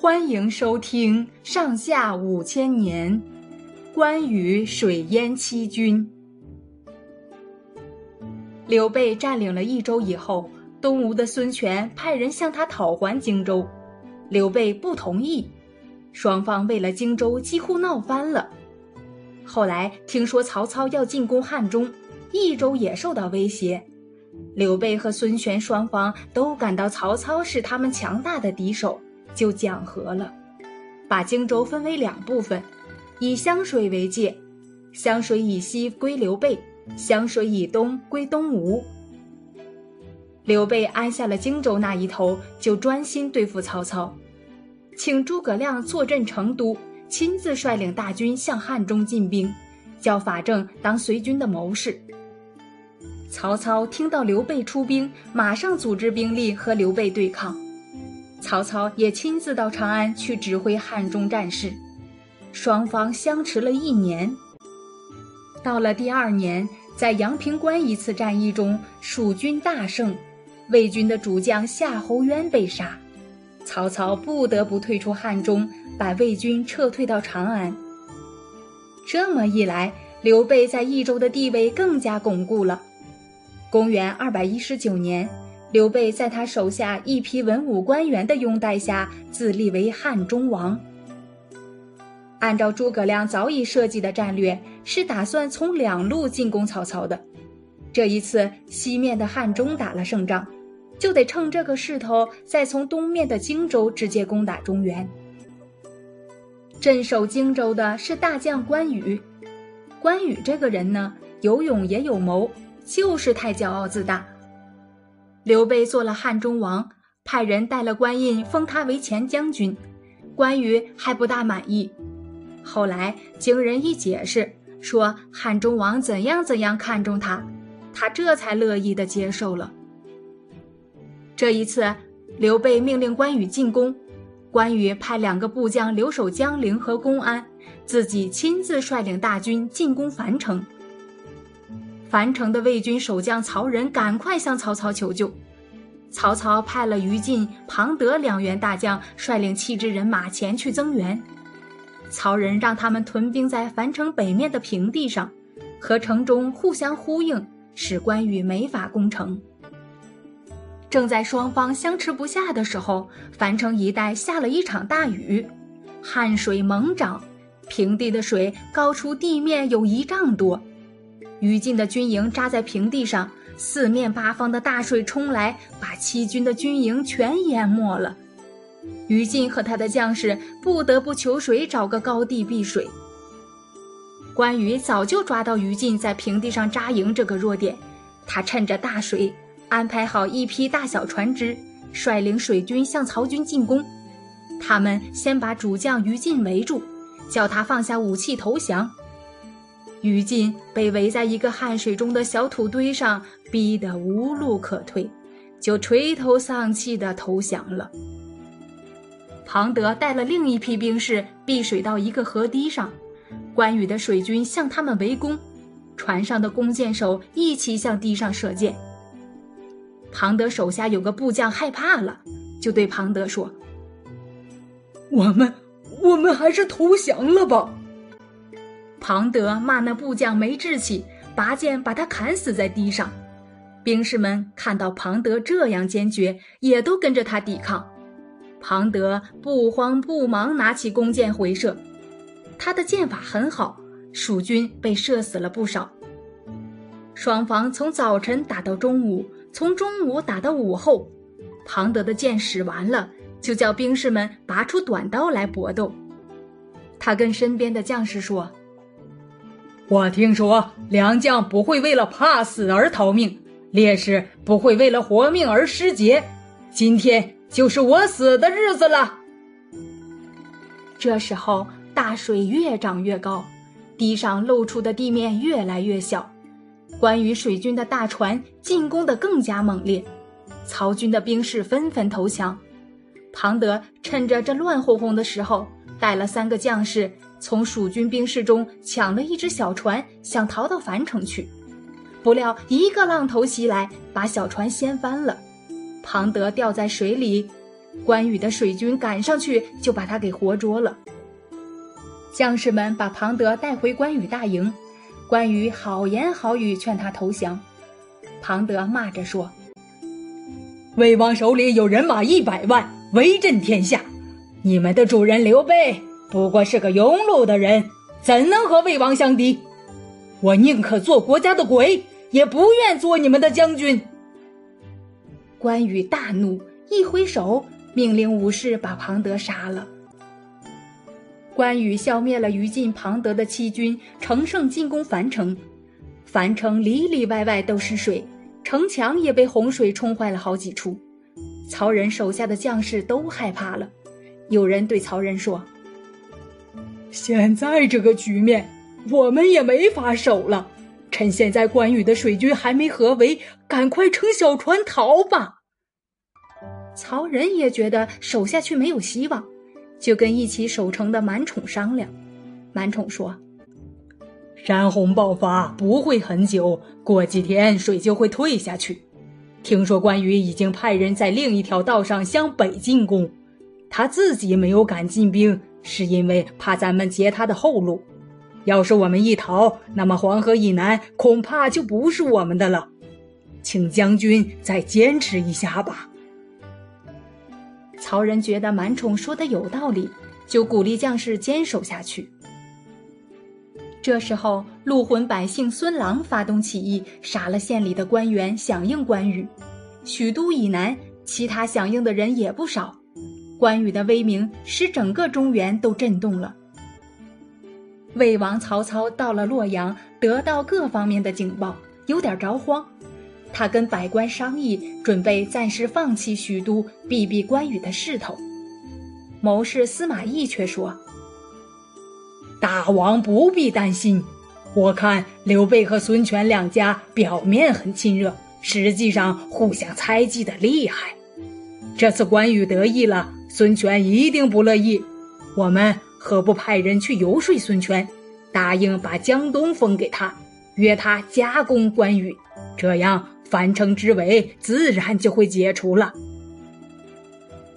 欢迎收听《上下五千年》，关羽水淹七军。刘备占领了益州以后，东吴的孙权派人向他讨还荆州，刘备不同意，双方为了荆州几乎闹翻了。后来听说曹操要进攻汉中，益州也受到威胁，刘备和孙权双方都感到曹操是他们强大的敌手。就讲和了，把荆州分为两部分，以湘水为界，湘水以西归刘备，湘水以东归东吴。刘备安下了荆州那一头，就专心对付曹操，请诸葛亮坐镇成都，亲自率领大军向汉中进兵，叫法正当随军的谋士。曹操听到刘备出兵，马上组织兵力和刘备对抗。曹操也亲自到长安去指挥汉中战事，双方相持了一年。到了第二年，在阳平关一次战役中，蜀军大胜，魏军的主将夏侯渊被杀，曹操不得不退出汉中，把魏军撤退到长安。这么一来，刘备在益州的地位更加巩固了。公元二百一十九年。刘备在他手下一批文武官员的拥戴下，自立为汉中王。按照诸葛亮早已设计的战略，是打算从两路进攻曹操的。这一次西面的汉中打了胜仗，就得趁这个势头，再从东面的荆州直接攻打中原。镇守荆州的是大将关羽。关羽这个人呢，有勇也有谋，就是太骄傲自大。刘备做了汉中王，派人带了官印封他为前将军，关羽还不大满意。后来经人一解释，说汉中王怎样怎样看重他，他这才乐意的接受了。这一次，刘备命令关羽进攻，关羽派两个部将留守江陵和公安，自己亲自率领大军进攻樊城。樊城的魏军守将曹仁赶快向曹操求救，曹操派了于禁、庞德两员大将率领七支人马前去增援。曹仁让他们屯兵在樊城北面的平地上，和城中互相呼应，使关羽没法攻城。正在双方相持不下的时候，樊城一带下了一场大雨，汉水猛涨，平地的水高出地面有一丈多。于禁的军营扎在平地上，四面八方的大水冲来，把七军的军营全淹没了。于禁和他的将士不得不求水，找个高地避水。关羽早就抓到于禁在平地上扎营这个弱点，他趁着大水，安排好一批大小船只，率领水军向曹军进攻。他们先把主将于禁围住，叫他放下武器投降。于禁被围在一个汗水中的小土堆上，逼得无路可退，就垂头丧气地投降了。庞德带了另一批兵士避水到一个河堤上，关羽的水军向他们围攻，船上的弓箭手一起向堤上射箭。庞德手下有个部将害怕了，就对庞德说：“我们，我们还是投降了吧。”庞德骂那部将没志气，拔剑把他砍死在地上。兵士们看到庞德这样坚决，也都跟着他抵抗。庞德不慌不忙拿起弓箭回射，他的箭法很好，蜀军被射死了不少。双方从早晨打到中午，从中午打到午后，庞德的箭使完了，就叫兵士们拔出短刀来搏斗。他跟身边的将士说。我听说良将不会为了怕死而逃命，烈士不会为了活命而失节。今天就是我死的日子了。这时候大水越涨越高，堤上露出的地面越来越小，关羽水军的大船进攻的更加猛烈，曹军的兵士纷纷投降。庞德趁着这乱哄哄的时候，带了三个将士。从蜀军兵士中抢了一只小船，想逃到樊城去，不料一个浪头袭来，把小船掀翻了。庞德掉在水里，关羽的水军赶上去就把他给活捉了。将士们把庞德带回关羽大营，关羽好言好语劝他投降，庞德骂着说：“魏王手里有人马一百万，威震天下，你们的主人刘备不过是个庸碌的人，怎能和魏王相敌？我宁可做国家的鬼，也不愿做你们的将军。”关羽大怒，一挥手命令武士把庞德杀了。关羽消灭了于禁、庞德的七军，乘胜进攻樊城。樊城里里外外都是水，城墙也被洪水冲坏了好几处。曹仁手下的将士都害怕了。有人对曹仁说：“现在这个局面，我们也没法守了。趁现在关羽的水军还没合围，赶快乘小船逃吧。”曹仁也觉得守下去没有希望。就跟一起守城的满宠商量，满宠说：“山洪爆发不会很久，过几天水就会退下去。听说关羽已经派人在另一条道上向北进攻，他自己没有敢进兵，是因为怕咱们截他的后路。要是我们一逃，那么黄河以南恐怕就不是我们的了。请将军再坚持一下吧。”曹仁觉得满宠说的有道理，就鼓励将士坚守下去。这时候，陆浑百姓孙郎发动起义，杀了县里的官员，响应关羽。许都以南，其他响应的人也不少。关羽的威名使整个中原都震动了。魏王曹操到了洛阳，得到各方面的警报，有点着慌。他跟百官商议，准备暂时放弃许都，避避关羽的势头。谋士司马懿却说：“大王不必担心，我看刘备和孙权两家表面很亲热，实际上互相猜忌的厉害。这次关羽得意了，孙权一定不乐意。我们何不派人去游说孙权，答应把江东封给他，约他加攻关羽，这样。”樊城之围自然就会解除了。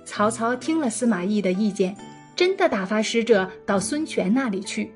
曹操听了司马懿的意见，真的打发使者到孙权那里去，